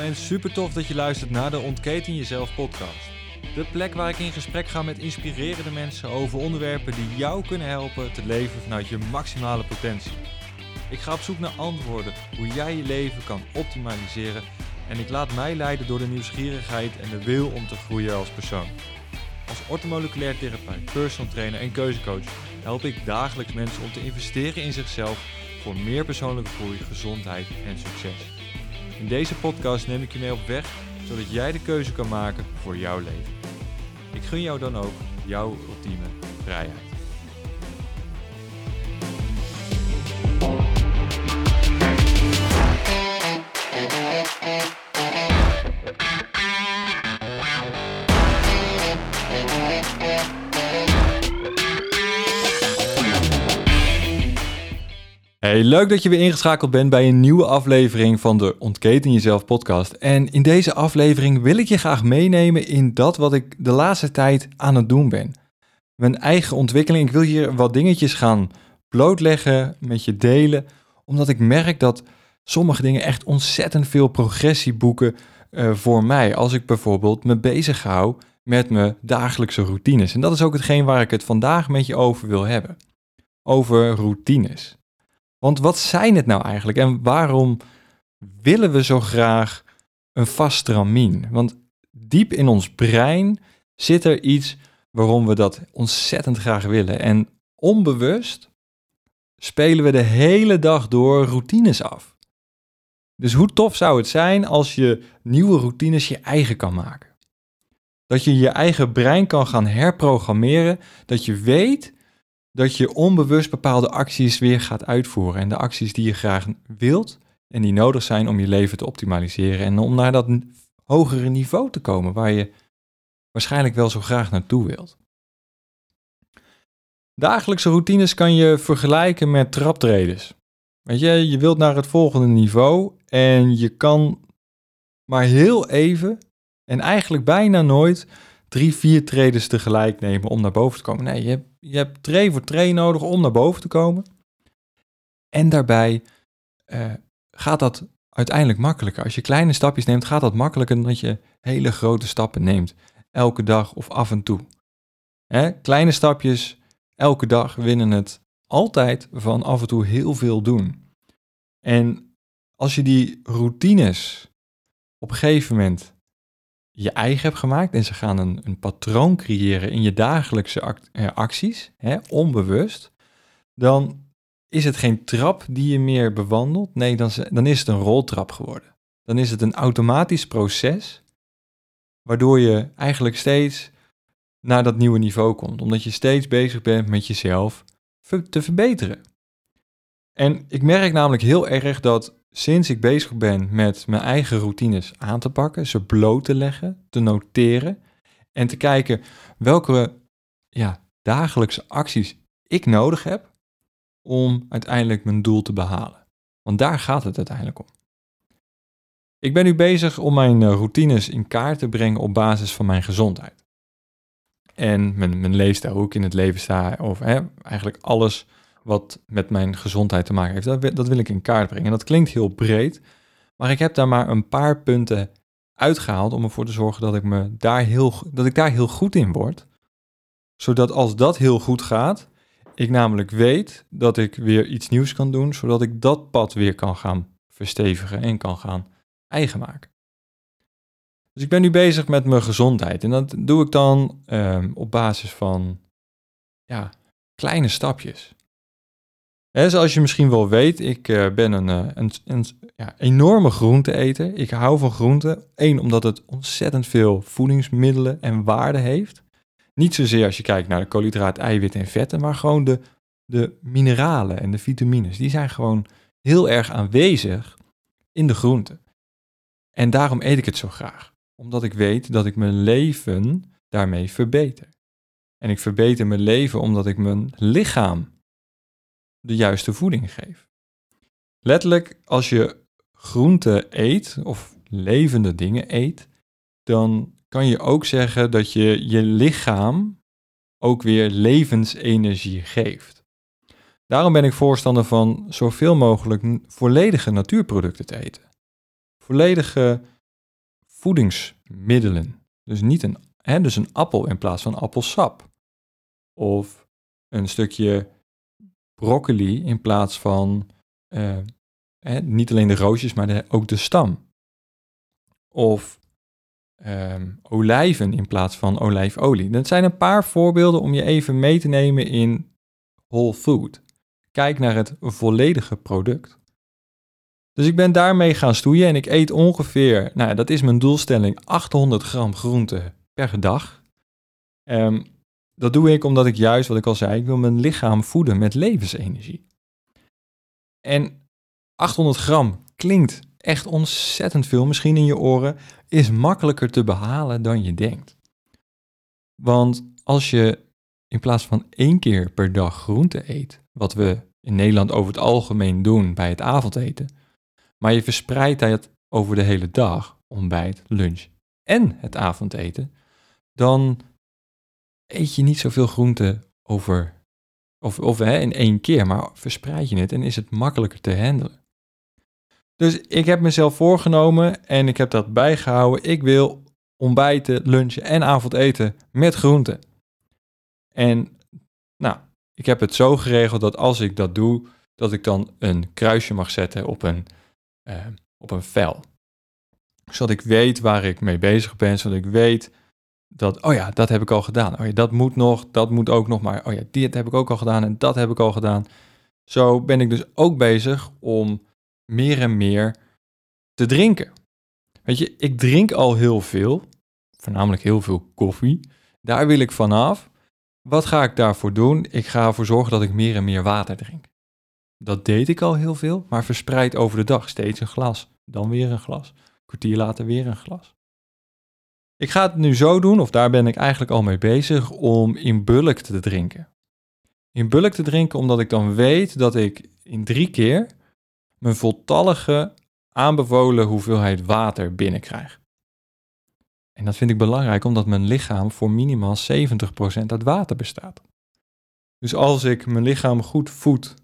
en super tof dat je luistert naar de Ontketen Jezelf podcast. De plek waar ik in gesprek ga met inspirerende mensen over onderwerpen die jou kunnen helpen te leven vanuit je maximale potentie. Ik ga op zoek naar antwoorden hoe jij je leven kan optimaliseren en ik laat mij leiden door de nieuwsgierigheid en de wil om te groeien als persoon. Als orthomoleculair therapeut, personal trainer en keuzecoach help ik dagelijks mensen om te investeren in zichzelf voor meer persoonlijke groei, gezondheid en succes. In deze podcast neem ik je mee op weg, zodat jij de keuze kan maken voor jouw leven. Ik gun jou dan ook jouw ultieme vrijheid. Hey, leuk dat je weer ingeschakeld bent bij een nieuwe aflevering van de Ontketen Jezelf podcast. En in deze aflevering wil ik je graag meenemen in dat wat ik de laatste tijd aan het doen ben. Mijn eigen ontwikkeling. Ik wil hier wat dingetjes gaan blootleggen, met je delen, omdat ik merk dat sommige dingen echt ontzettend veel progressie boeken uh, voor mij. Als ik bijvoorbeeld me bezig hou met mijn dagelijkse routines. En dat is ook hetgeen waar ik het vandaag met je over wil hebben. Over routines. Want wat zijn het nou eigenlijk en waarom willen we zo graag een vast stramien? Want diep in ons brein zit er iets waarom we dat ontzettend graag willen. En onbewust spelen we de hele dag door routines af. Dus hoe tof zou het zijn als je nieuwe routines je eigen kan maken? Dat je je eigen brein kan gaan herprogrammeren, dat je weet dat je onbewust bepaalde acties weer gaat uitvoeren. En de acties die je graag wilt en die nodig zijn om je leven te optimaliseren. En om naar dat hogere niveau te komen waar je waarschijnlijk wel zo graag naartoe wilt. Dagelijkse routines kan je vergelijken met traptredens. Weet je, je wilt naar het volgende niveau en je kan maar heel even en eigenlijk bijna nooit drie, vier treden tegelijk nemen om naar boven te komen. Nee, je hebt, je hebt voor tree nodig om naar boven te komen. En daarbij uh, gaat dat uiteindelijk makkelijker. Als je kleine stapjes neemt, gaat dat makkelijker dan dat je hele grote stappen neemt. Elke dag of af en toe. Hè? Kleine stapjes, elke dag winnen het altijd van af en toe heel veel doen. En als je die routines op een gegeven moment je eigen hebt gemaakt en ze gaan een, een patroon creëren in je dagelijkse eh, acties, hè, onbewust, dan is het geen trap die je meer bewandelt. Nee, dan, dan is het een roltrap geworden. Dan is het een automatisch proces, waardoor je eigenlijk steeds naar dat nieuwe niveau komt, omdat je steeds bezig bent met jezelf te verbeteren. En ik merk namelijk heel erg dat sinds ik bezig ben met mijn eigen routines aan te pakken, ze bloot te leggen, te noteren en te kijken welke ja, dagelijkse acties ik nodig heb om uiteindelijk mijn doel te behalen. Want daar gaat het uiteindelijk om. Ik ben nu bezig om mijn eh, routines in kaart te brengen op basis van mijn gezondheid. En mijn, mijn leefstijl, hoe ik in het leven sta, of hè, eigenlijk alles wat met mijn gezondheid te maken heeft. Dat, dat wil ik in kaart brengen. En dat klinkt heel breed, maar ik heb daar maar een paar punten uitgehaald om ervoor te zorgen dat ik, me daar heel, dat ik daar heel goed in word. Zodat als dat heel goed gaat, ik namelijk weet dat ik weer iets nieuws kan doen, zodat ik dat pad weer kan gaan verstevigen en kan gaan eigen maken. Dus ik ben nu bezig met mijn gezondheid en dat doe ik dan ehm, op basis van ja, kleine stapjes. Zoals je misschien wel weet, ik uh, ben een, uh, een, een ja, enorme groenteeter. Ik hou van groente. Eén, omdat het ontzettend veel voedingsmiddelen en waarde heeft. Niet zozeer als je kijkt naar de koolhydraat, eiwitten en vetten, maar gewoon de, de mineralen en de vitamines. Die zijn gewoon heel erg aanwezig in de groente. En daarom eet ik het zo graag. Omdat ik weet dat ik mijn leven daarmee verbeter. En ik verbeter mijn leven omdat ik mijn lichaam de juiste voeding geef. Letterlijk, als je groente eet of levende dingen eet, dan kan je ook zeggen dat je je lichaam ook weer levensenergie geeft. Daarom ben ik voorstander van zoveel mogelijk volledige natuurproducten te eten. Volledige voedingsmiddelen. Dus niet een, hè, dus een appel in plaats van appelsap. Of een stukje broccoli in plaats van eh, niet alleen de roosjes, maar de, ook de stam. Of ehm, olijven in plaats van olijfolie. Dat zijn een paar voorbeelden om je even mee te nemen in whole food. Kijk naar het volledige product. Dus ik ben daarmee gaan stoeien en ik eet ongeveer, nou dat is mijn doelstelling, 800 gram groente per dag. Um, dat doe ik omdat ik juist, wat ik al zei, ik wil mijn lichaam voeden met levensenergie. En 800 gram klinkt echt ontzettend veel, misschien in je oren, is makkelijker te behalen dan je denkt. Want als je in plaats van één keer per dag groente eet, wat we in Nederland over het algemeen doen bij het avondeten, maar je verspreidt dat over de hele dag, ontbijt, lunch en het avondeten, dan eet je niet zoveel groente over, of, of hè, in één keer, maar verspreid je het en is het makkelijker te handelen. Dus ik heb mezelf voorgenomen en ik heb dat bijgehouden. Ik wil ontbijten, lunchen en avondeten met groente. En nou, ik heb het zo geregeld dat als ik dat doe, dat ik dan een kruisje mag zetten op een, uh, op een vel. Zodat ik weet waar ik mee bezig ben, zodat ik weet dat, oh ja, dat heb ik al gedaan. Oh ja, dat moet nog, dat moet ook nog, maar oh ja, dit heb ik ook al gedaan en dat heb ik al gedaan. Zo ben ik dus ook bezig om meer en meer te drinken. Weet je, ik drink al heel veel, voornamelijk heel veel koffie. Daar wil ik vanaf. Wat ga ik daarvoor doen? Ik ga ervoor zorgen dat ik meer en meer water drink. Dat deed ik al heel veel, maar verspreid over de dag steeds een glas, dan weer een glas, kwartier later weer een glas. Ik ga het nu zo doen, of daar ben ik eigenlijk al mee bezig, om in bulk te drinken. In bulk te drinken omdat ik dan weet dat ik in drie keer mijn voltallige aanbevolen hoeveelheid water binnenkrijg. En dat vind ik belangrijk omdat mijn lichaam voor minimaal 70% uit water bestaat. Dus als ik mijn lichaam goed voed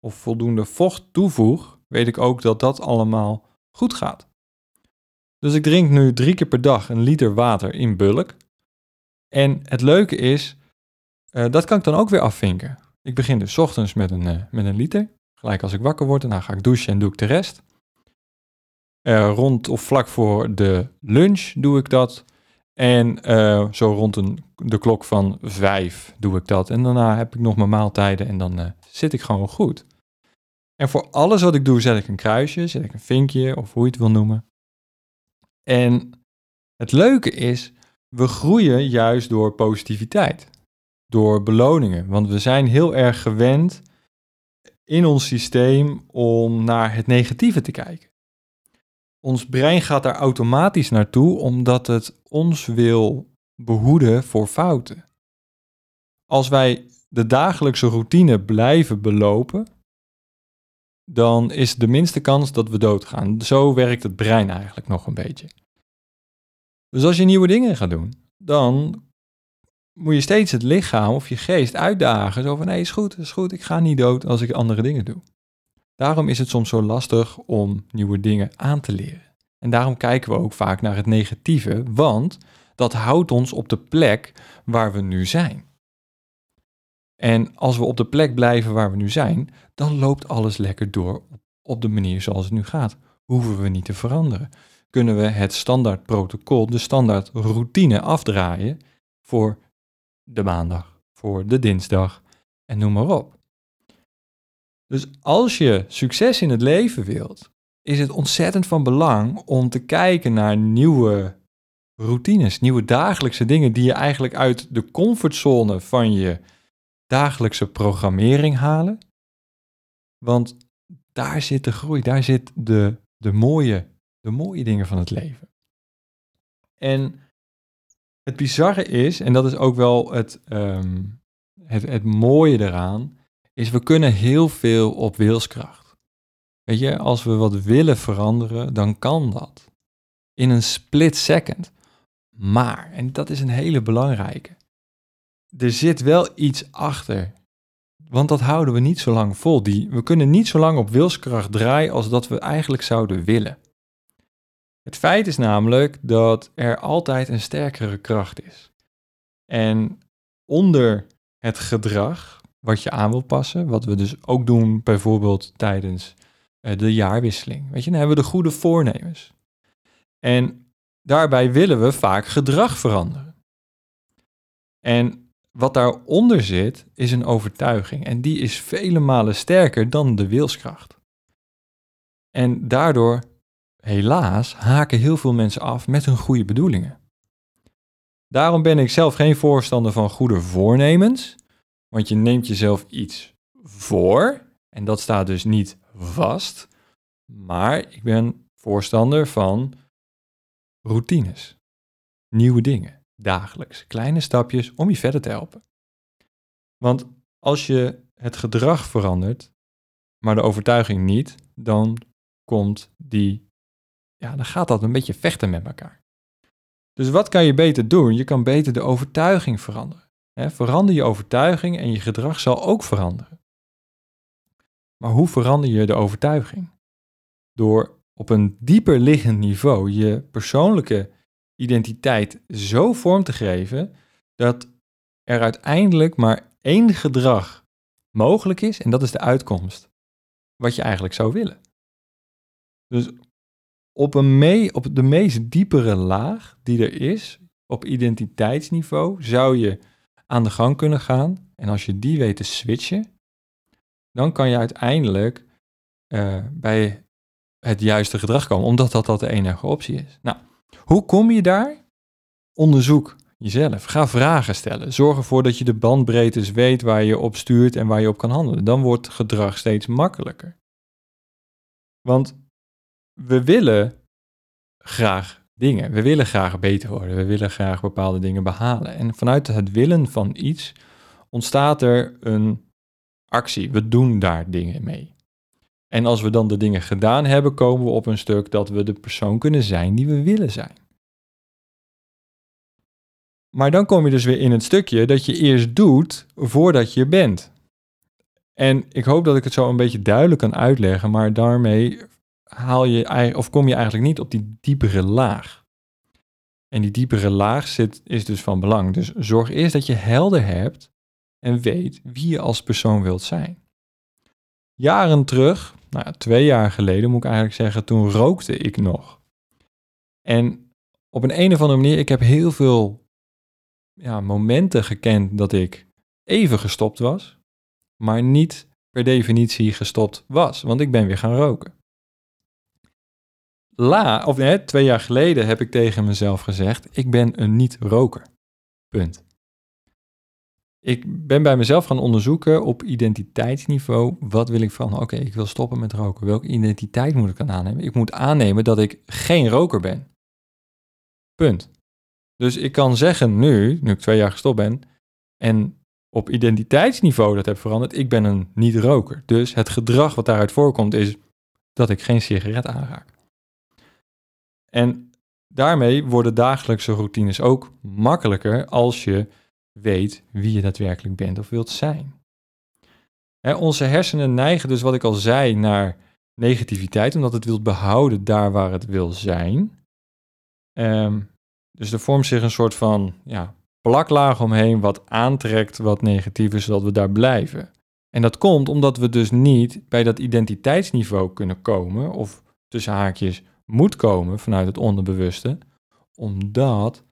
of voldoende vocht toevoeg, weet ik ook dat dat allemaal goed gaat. Dus ik drink nu drie keer per dag een liter water in bulk. En het leuke is, uh, dat kan ik dan ook weer afvinken. Ik begin dus ochtends met een, uh, met een liter. Gelijk als ik wakker word, en dan ga ik douchen en doe ik de rest. Uh, rond of vlak voor de lunch doe ik dat. En zo rond een, de klok van vijf doe ik dat. En daarna heb ik nog mijn maaltijden en dan zit ik gewoon goed. En voor alles wat ik doe, zet ik een kruisje, zet ik een vinkje of hoe je het wil noemen. En het leuke is, we groeien juist door positiviteit, door beloningen. Want we zijn heel erg gewend in ons systeem om naar het negatieve te kijken. Ons brein gaat daar automatisch naartoe omdat het ons wil behoeden voor fouten. Als wij de dagelijkse routine blijven belopen, dan is de minste kans dat we doodgaan. Zo werkt het brein eigenlijk nog een beetje. Dus als je nieuwe dingen gaat doen, dan moet je steeds het lichaam of je geest uitdagen. Zo van, nee, is goed, is goed, ik ga niet dood als ik andere dingen doe. Daarom is het soms zo lastig om nieuwe dingen aan te leren. En daarom kijken we ook vaak naar het negatieve, want dat houdt ons op de plek waar we nu zijn. En als we op de plek blijven waar we nu zijn, dan loopt alles lekker door op de manier zoals het nu gaat. Hoeven we niet te veranderen. Kunnen we het standaard protocol, de standaard routine afdraaien voor de maandag, voor de dinsdag en noem maar op. Dus als je succes in het leven wilt, is het ontzettend van belang om te kijken naar nieuwe routines, nieuwe dagelijkse dingen die je eigenlijk uit de comfortzone van je dagelijkse programmering halen. Want daar zit de groei, daar zit de, de, mooie, de mooie dingen van het leven. En het bizarre is, en dat is ook wel het, um, het, het mooie eraan, is we kunnen heel veel op wilskracht. Weet je, als we wat willen veranderen, dan kan dat. In een split second. Maar, en dat is een hele belangrijke, er zit wel iets achter. Want dat houden we niet zo lang vol. Die, we kunnen niet zo lang op wilskracht draaien als dat we eigenlijk zouden willen. Het feit is namelijk dat er altijd een sterkere kracht is. En onder het gedrag wat je aan wil passen, wat we dus ook doen bijvoorbeeld tijdens eh, de jaarwisseling. Weet je, dan hebben we de goede voornemens. En daarbij willen we vaak gedrag veranderen. En wat daaronder zit, is een overtuiging. En die is vele malen sterker dan de wilskracht. En daardoor, helaas, haken heel veel mensen af met hun goede bedoelingen. Daarom ben ik zelf geen voorstander van goede voornemens, want je neemt jezelf iets voor en dat staat dus niet vast. Maar ik ben voorstander van routines, nieuwe dingen, dagelijks, kleine stapjes om je verder te helpen. Want als je het gedrag verandert, maar de overtuiging niet, dan komt die, ja, dan gaat dat een beetje vechten met elkaar. Dus wat kan je beter doen? Je kan beter de overtuiging veranderen. verander je overtuiging en je gedrag zal ook veranderen. Maar hoe verander je de overtuiging? Door op een dieper liggend niveau je persoonlijke identiteit zo vorm te geven dat er uiteindelijk maar één gedrag mogelijk is en dat is de uitkomst. Wat je eigenlijk zou willen. Dus op, een mee, op de meest diepere laag die er is, op identiteitsniveau, zou je aan de gang kunnen gaan. En als je die weet te switchen, dan kan je uiteindelijk uh, bij het juiste gedrag komen, omdat dat, dat de enige optie is. Nou, hoe kom je daar? Onderzoek jezelf. Ga vragen stellen. Zorg ervoor dat je de bandbreedtes weet waar je op stuurt en waar je op kan handelen. Dan wordt gedrag steeds makkelijker. Want we willen graag dingen. We willen graag beter worden. We willen graag bepaalde dingen behalen. En vanuit het willen van iets ontstaat er een actie. We doen daar dingen mee. En als we dan de dingen gedaan hebben, komen we op een stuk dat we de persoon kunnen zijn die we willen zijn. Maar dan kom je dus weer in het stukje dat je eerst doet voordat je bent. En ik hoop dat ik het zo een beetje duidelijk kan uitleggen, maar daarmee haal je, of kom je eigenlijk niet op die diepere laag. En die diepere laag zit, is dus van belang. Dus zorg eerst dat je helder hebt en weet wie je als persoon wilt zijn. Jaren terug, nou twee jaar geleden moet ik eigenlijk zeggen, toen rookte ik nog. En op een, een of andere manier, ik heb heel veel ja, momenten gekend dat ik even gestopt was, maar niet per definitie gestopt was, want ik ben weer gaan roken. La, of nee, twee jaar geleden heb ik tegen mezelf gezegd, ik ben een niet-roker. Punt ik ben bij mezelf gaan onderzoeken op identiteitsniveau. Wat wil ik van? Oké, ik wil stoppen met roken. Welke identiteit moet ik dan aannemen? Ik moet aannemen dat ik geen roker ben. Punt. Dus ik kan zeggen nu, nu ik twee jaar gestopt ben, en op identiteitsniveau dat heb veranderd, ik ben een niet-roker. Dus het gedrag wat daaruit voorkomt is dat ik geen sigaret aanraak. En daarmee worden dagelijkse routines ook makkelijker als je weet wie je daadwerkelijk bent of wilt zijn. onze hersenen neigen dus, wat ik al zei, naar negativiteit, omdat het wilt behouden daar waar het wil zijn. Ehm, dus er vormt zich een soort van ja, plaklaag omheen wat aantrekt wat negatief is, zodat we daar blijven. En dat komt omdat we dus niet bij dat identiteitsniveau kunnen komen, of tussen haakjes moet komen vanuit het onderbewuste, omdat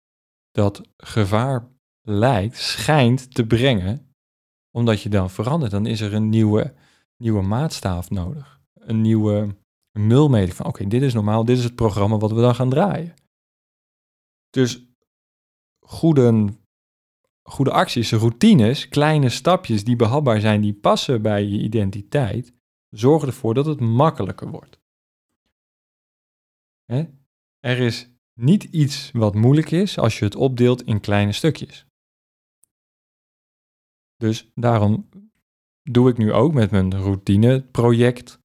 dat gevaar lijkt, schijnt te brengen, omdat je dan verandert, dan is er een nieuwe, nieuwe maatstaaf nodig. Een nieuwe mulmeting van, oké, dit is normaal, dit is het programma wat we dan gaan draaien. Dus goede, goede acties, routines, kleine stapjes die behapbaar zijn, die passen bij je identiteit, zorgen ervoor dat het makkelijker wordt. Er is niet iets wat moeilijk is als je het opdeelt in kleine stukjes. Dus daarom doe ik nu ook met mijn routineproject.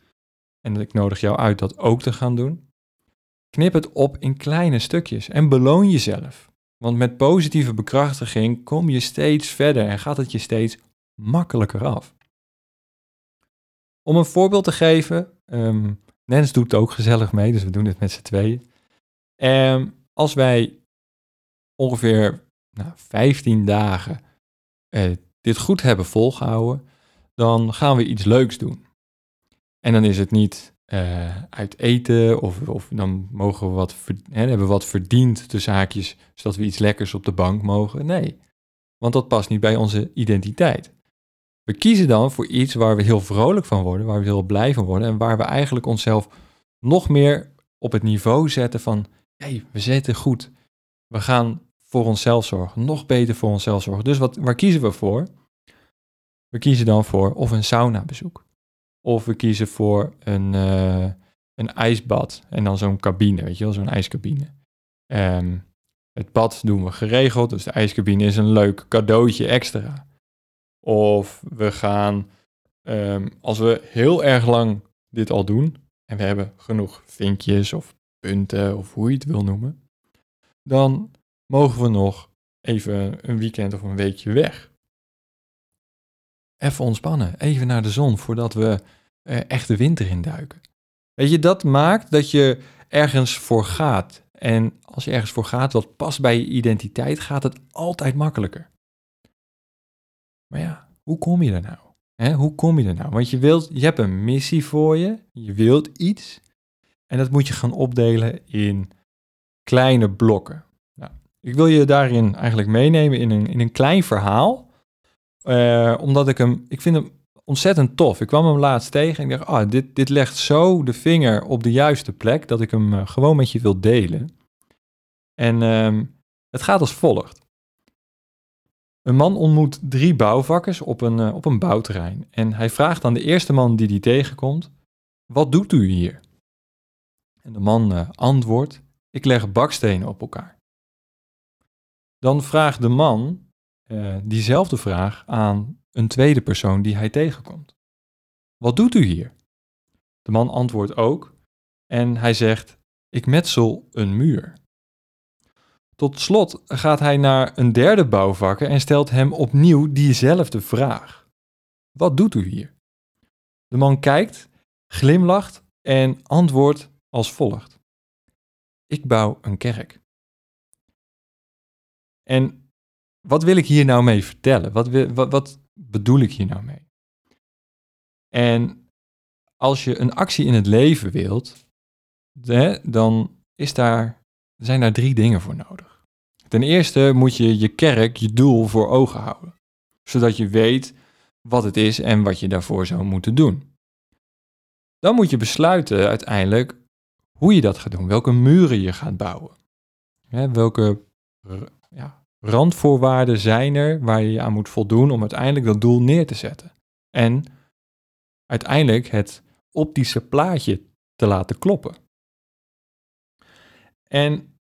En ik nodig jou uit dat ook te gaan doen. Knip het op in kleine stukjes en beloon jezelf. Want met positieve bekrachtiging kom je steeds verder en gaat het je steeds makkelijker af. Om een voorbeeld te geven, um, Nens doet ook gezellig mee, dus we doen dit met z'n tweeën. En als wij ongeveer nou, 15 dagen eh, dit goed hebben volgehouden, dan gaan we iets leuks doen. En dan is het niet uh, uit eten of, of dan mogen we wat, hè, hebben wat verdiend de zaakjes, zodat we iets lekkers op de bank mogen. Nee, want dat past niet bij onze identiteit. We kiezen dan voor iets waar we heel vrolijk van worden, waar we heel blij van worden en waar we eigenlijk onszelf nog meer op het niveau zetten van, hé, hey, we zitten goed. We gaan voor onszelf zorgen, nog beter voor onszelf zorgen. Dus wat, waar kiezen we voor? We kiezen dan voor of een sauna bezoek. Of we kiezen voor een, uh, een ijsbad en dan zo'n cabine, weet je wel, zo'n ijscabine. Um, het bad doen we geregeld, dus de ijscabine is een leuk cadeautje extra. Of we gaan, um, als we heel erg lang dit al doen en we hebben genoeg vinkjes of punten of hoe je het wil noemen, dan mogen we nog even een weekend of een weekje weg. Even ontspannen, even naar de zon voordat we uh, echt de winter induiken. Weet je, dat maakt dat je ergens voor gaat. En als je ergens voor gaat wat past bij je identiteit, gaat het altijd makkelijker. Maar ja, hoe kom je er nou? Hoe kom je er nou? Want je, wilt, je hebt een missie voor je, je wilt iets. En dat moet je gaan opdelen in kleine blokken. Ik wil je daarin eigenlijk meenemen in een, in een klein verhaal. Uh, omdat ik hem, ik vind hem ontzettend tof. Ik kwam hem laatst tegen en ik dacht, ah, dit, dit legt zo de vinger op de juiste plek dat ik hem uh, gewoon met je wil delen. En uh, het gaat als volgt. Een man ontmoet drie bouwvakkers op een, uh, op een bouwterrein. En hij vraagt aan de eerste man die die tegenkomt, wat doet u hier? En de man antwoordt, ik leg bakstenen op elkaar. Dan vraagt de man diezelfde vraag aan een tweede persoon die hij tegenkomt. Wat doet u hier? De man antwoordt ook en hij zegt: Ik metsel een muur. Tot slot gaat hij naar een derde bouwvakker en stelt hem opnieuw diezelfde vraag: Wat doet u hier? De man kijkt, glimlacht en antwoordt als volgt: Ik bouw een kerk. En wat wil ik hier nou mee vertellen? Wat, wat, wat, bedoel ik hier nou mee? En als je een actie in het leven wilt, hè, dan is daar, zijn daar drie dingen voor nodig. Ten eerste moet je je kerk, je doel voor ogen houden, zodat je weet wat het is en wat je daarvoor zou moeten doen. Dan moet je besluiten uiteindelijk hoe je dat gaat doen, welke muren je gaat bouwen, hè, welke ja, randvoorwaarden zijn er waar je aan moet voldoen om uiteindelijk dat doel neer te zetten. En uiteindelijk het optische plaatje te laten kloppen. En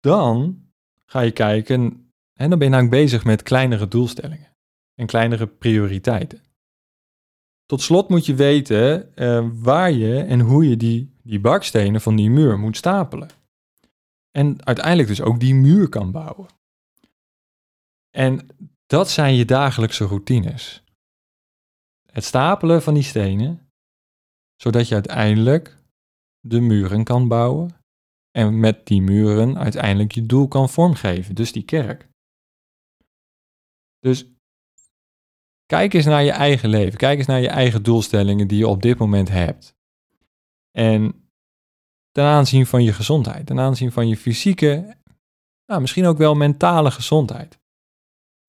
dan ga je kijken, en dan ben je namelijk bezig met kleinere doelstellingen en kleinere prioriteiten. Tot slot moet je weten uh, waar je en hoe je die, die bakstenen van die muur moet stapelen. En uiteindelijk dus ook die muur kan bouwen. En dat zijn je dagelijkse routines. Het stapelen van die stenen, zodat je uiteindelijk de muren kan bouwen en met die muren uiteindelijk je doel kan vormgeven, dus die kerk. Dus kijk eens naar je eigen leven, kijk eens naar je eigen doelstellingen die je op dit moment hebt. En ten aanzien van je gezondheid, ten aanzien van je fysieke, nou, misschien ook wel mentale gezondheid.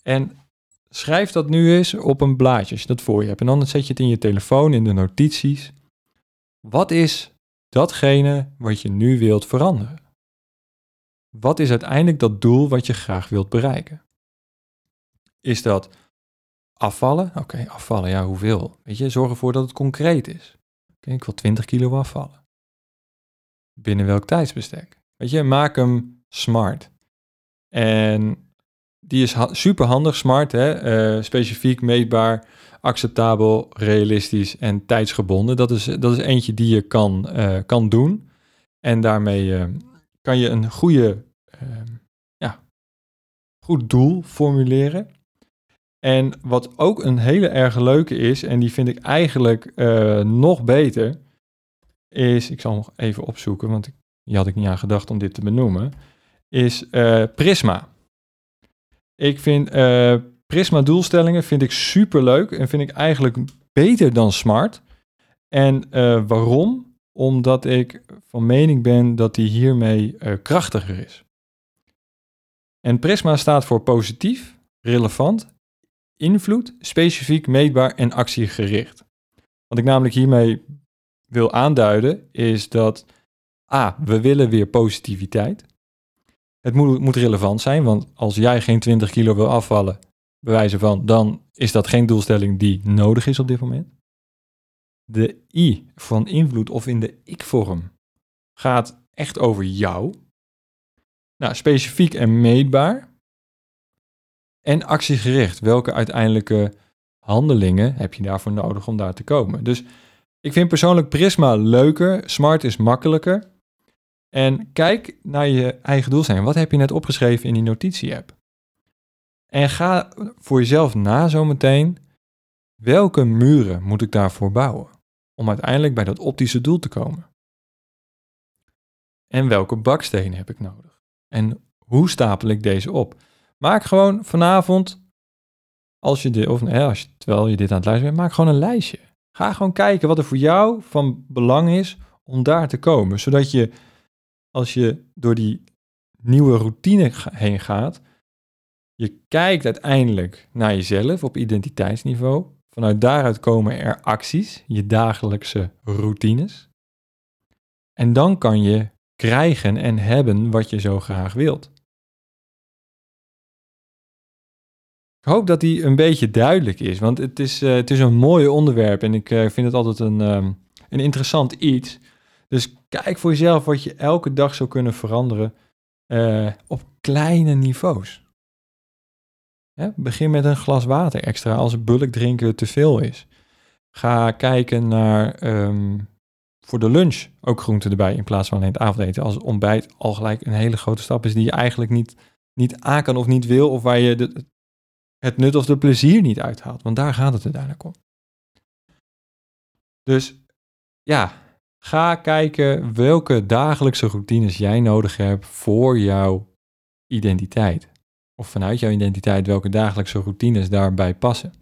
En schrijf dat nu eens op een blaadje als je dat voor je hebt. En dan zet je het in je telefoon, in de notities. Wat is datgene wat je nu wilt veranderen? Wat is uiteindelijk dat doel wat je graag wilt bereiken? Is dat afvallen? Oké, afvallen, ja, hoeveel? Weet je, zorg ervoor dat het concreet is. Ik wil 20 kilo afvallen. Binnen welk tijdsbestek? Weet je, maak hem smart. En die is super handig, smart, hè? Eh, specifiek, meetbaar, acceptabel, realistisch en tijdsgebonden. Dat is, dat is eentje die je kan, uh, kan doen. En daarmee uh, kan je een goede, ja, goed doel formuleren. En wat ook een hele erg leuke is, en die vind ik eigenlijk nog beter, is, ik zal nog even opzoeken, want hier had ik niet aan gedacht om dit te benoemen, is uh, Prisma. Ik vind uh, Prisma doelstellingen vind ik super leuk en vind ik eigenlijk beter dan Smart. En uh, waarom? Omdat ik van mening ben dat die hiermee krachtiger is. En Prisma staat voor positief, relevant, invloed, specifiek, meetbaar en actiegericht. Wat ik namelijk hiermee wil aanduiden is dat A, we willen weer positiviteit. Het moet, moet relevant zijn, want als jij geen 20 kilo wil afvallen, bewijzen van, dan is dat geen doelstelling die nodig is op dit moment. De I van invloed of in de ik-vorm gaat echt over jou. Nou, specifiek en meetbaar. En actiegericht. Welke uiteindelijke handelingen heb je daarvoor nodig om daar te komen? Dus ik vind persoonlijk Prisma leuker. Smart is makkelijker. En kijk naar je eigen doelstelling. Wat heb je net opgeschreven in die notitie-app? En ga voor jezelf na zometeen. Welke muren moet ik daarvoor bouwen? Om uiteindelijk bij dat optische doel te komen. En welke bakstenen heb ik nodig? En hoe stapel ik deze op? Maak gewoon vanavond, als je dit, of nee, als terwijl je dit aan het luisteren bent, maak gewoon een lijstje. Ga gewoon kijken wat er voor jou van belang is om daar te komen. Zodat je, als je door die nieuwe routine heen gaat, je kijkt uiteindelijk naar jezelf op identiteitsniveau. Vanuit daaruit komen er acties, je dagelijkse routines. En dan kan je krijgen en hebben wat je zo graag wilt. Ik hoop dat die een beetje duidelijk is, want het is, uh, het is een mooi onderwerp en ik uh, vind het altijd een, um, een interessant iets. Dus kijk voor jezelf wat je elke dag zou kunnen veranderen uh, op kleine niveaus. begin met een glas water extra als bulk drinken te veel is. Ga kijken naar um, voor de lunch ook groenten erbij in plaats van alleen het avondeten. Als ontbijt al gelijk een hele grote stap is die je eigenlijk niet, niet aan kan of niet wil. Of waar je de, het nut of de plezier niet uithaalt. Want daar gaat het uiteindelijk om. Dus ja, ga kijken welke dagelijkse routines jij nodig hebt voor jouw identiteit. Of vanuit jouw identiteit welke dagelijkse routines daarbij passen.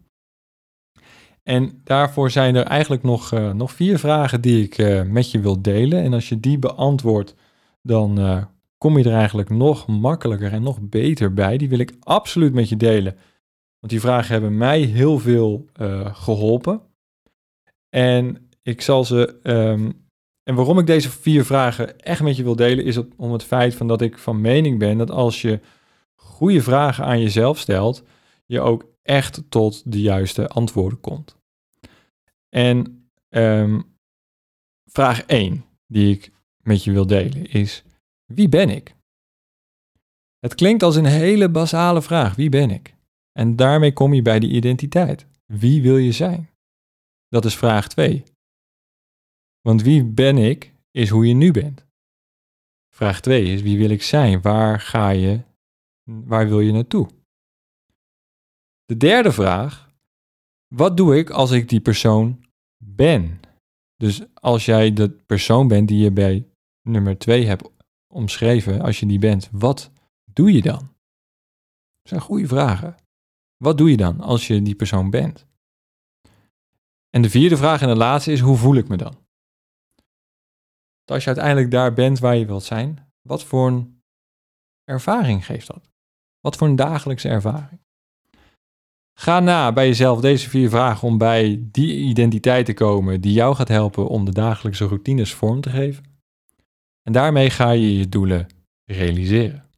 En daarvoor zijn er eigenlijk nog, uh, nog vier vragen die ik uh, met je wil delen. En als je die beantwoordt, dan uh, kom je er eigenlijk nog makkelijker en nog beter bij. Die wil ik absoluut met je delen. Want die vragen hebben mij heel veel geholpen. En ik zal ze. Um, en waarom ik deze vier vragen echt met je wil delen, is om het feit van dat ik van mening ben dat als je goede vragen aan jezelf stelt, je ook echt tot de juiste antwoorden komt. En um, vraag 1 die ik met je wil delen is: wie ben ik? Het klinkt als een hele basale vraag: wie ben ik? En daarmee kom je bij de identiteit. Wie wil je zijn? Dat is vraag 2. Want wie ben ik is hoe je nu bent. Vraag 2 is wie wil ik zijn? Waar ga je? Waar wil je naartoe? De derde vraag, wat doe ik als ik die persoon ben? Dus als jij de persoon bent die je bij nummer 2 hebt omschreven, als je die bent, wat doe je dan? Dat zijn goede vragen. Wat doe je dan als je die persoon bent? En de vierde vraag en de laatste is, hoe voel ik me dan? Als je uiteindelijk daar bent waar je wilt zijn, wat voor een ervaring geeft dat? Wat voor een dagelijkse ervaring? Ga na bij jezelf deze vier vragen om bij die identiteit te komen die jou gaat helpen om de dagelijkse routines vorm te geven. En daarmee ga je je doelen realiseren.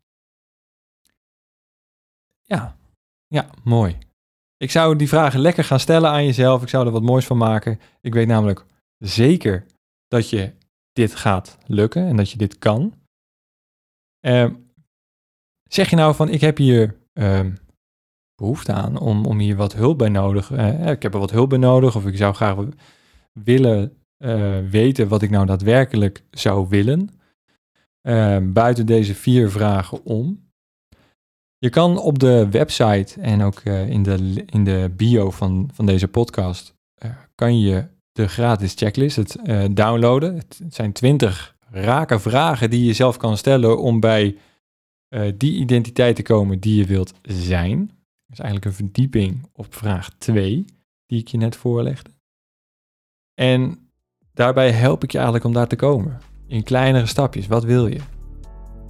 Ja, mooi. Ik zou die vragen lekker gaan stellen aan jezelf. Ik zou er wat moois van maken. Ik weet namelijk zeker dat je dit gaat lukken en dat je dit kan. Uh, zeg je nou van ik heb hier uh, behoefte aan om, om hier wat hulp bij nodig. Uh, ik heb er wat hulp bij nodig of ik zou graag willen uh, weten wat ik nou daadwerkelijk zou willen. Uh, buiten deze vier vragen om. Je kan op de website en ook uh, in, de, in de bio van, van deze podcast kan je de gratis checklist het downloaden. Het zijn 20 rake vragen die je zelf kan stellen om bij eh, die identiteit te komen die je wilt zijn. Dat is eigenlijk een verdieping op vraag 2, die ik je net voorlegde. En daarbij help ik je eigenlijk om daar te komen. In kleinere stapjes. Wat wil je?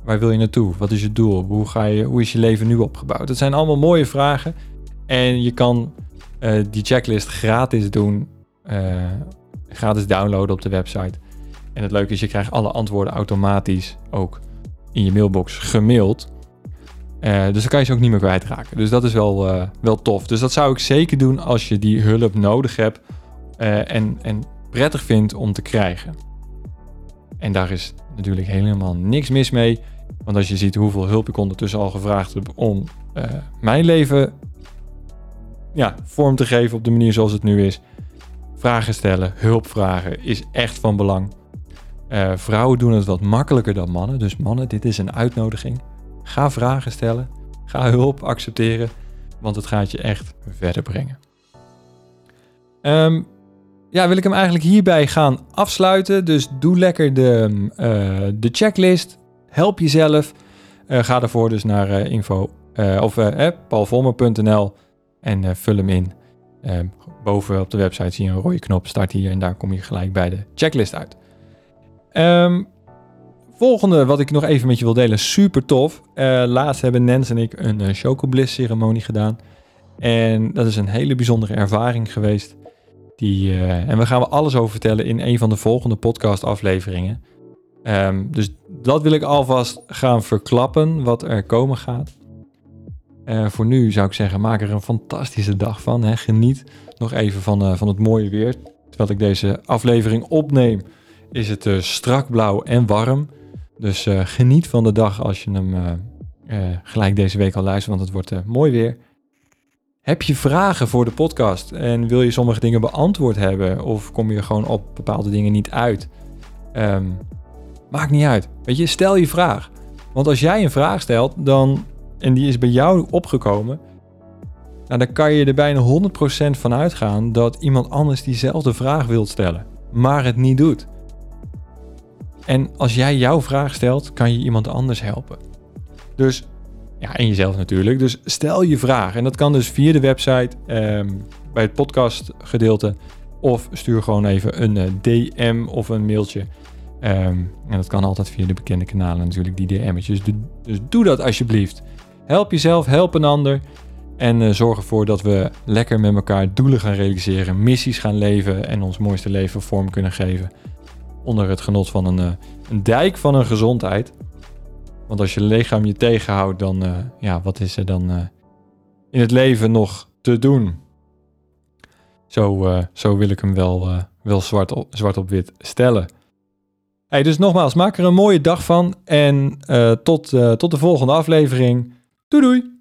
Waar wil je naartoe? Wat is je doel? Hoe, ga je, hoe is je leven nu opgebouwd? Dat zijn allemaal mooie vragen. En je kan uh, die checklist gratis doen. Uh, gratis downloaden op de website. En het leuke is, je krijgt alle antwoorden automatisch ook in je mailbox gemaild. Uh, dus dan kan je ze ook niet meer kwijtraken. Dus dat is wel, wel tof. Dus dat zou ik zeker doen als je die hulp nodig hebt en, en prettig vindt om te krijgen. En daar is natuurlijk helemaal niks mis mee. Want als je ziet hoeveel hulp ik ondertussen al gevraagd heb om uh, mijn leven ja, vorm te geven op de manier zoals het nu is. Vragen stellen, hulp vragen is echt van belang. Uh, vrouwen doen het wat makkelijker dan mannen. Dus mannen, dit is een uitnodiging. Ga vragen stellen. Ga hulp accepteren. Want het gaat je echt verder brengen. Um, ja, wil ik hem eigenlijk hierbij gaan afsluiten. Dus doe lekker de, uh, de checklist. Help jezelf. Uh, ga daarvoor dus naar uh, info of paulvolmer.nl en vul hem in. boven op de website zie je een rode knop. Start hier en daar kom je gelijk bij de checklist uit. Um, volgende wat ik nog even met je wil delen. Super tof. laatst hebben Nens en ik een uh, Chocobliss ceremonie gedaan. En dat is een hele bijzondere ervaring geweest. Die, en we gaan we alles over vertellen in een van de volgende podcast afleveringen. Um, dus dat wil ik alvast gaan verklappen, wat er komen gaat. Uh, voor nu zou ik zeggen, maak er een fantastische dag van. Hè. Geniet nog even van, uh, van het mooie weer. Terwijl ik deze aflevering opneem, is het strak blauw en warm. Dus geniet van de dag als je hem gelijk deze week al luistert, want het wordt mooi weer. Heb je vragen voor de podcast en wil je sommige dingen beantwoord hebben of kom je gewoon op bepaalde dingen niet uit? Um, maakt niet uit. Weet je, stel je vraag. Want als jij een vraag stelt dan, en die is bij jou opgekomen, nou, dan kan je er bijna 100% van uitgaan dat iemand anders diezelfde vraag wilt stellen, maar het niet doet. En als jij jouw vraag stelt, kan je iemand anders helpen. Dus ja, en jezelf natuurlijk. Dus stel je vraag. En dat kan dus via de website, um, bij het podcastgedeelte. Of stuur gewoon even een eh, DM of een mailtje. Um, en dat kan altijd via de bekende kanalen natuurlijk, die DM'tjes. Dus doe dat alsjeblieft. Help jezelf, help een ander. En uh, zorg ervoor dat we lekker met elkaar doelen gaan realiseren, missies gaan leven en ons mooiste leven vorm kunnen geven. Onder het genot van een, uh, een dijk van een gezondheid. Want als je lichaam je tegenhoudt, dan, uh, ja, wat is er dan in het leven nog te doen? Zo, zo wil ik hem wel, wel zwart, op, zwart op wit stellen. Dus nogmaals, maak er een mooie dag van en tot, tot de volgende aflevering. Doei doei!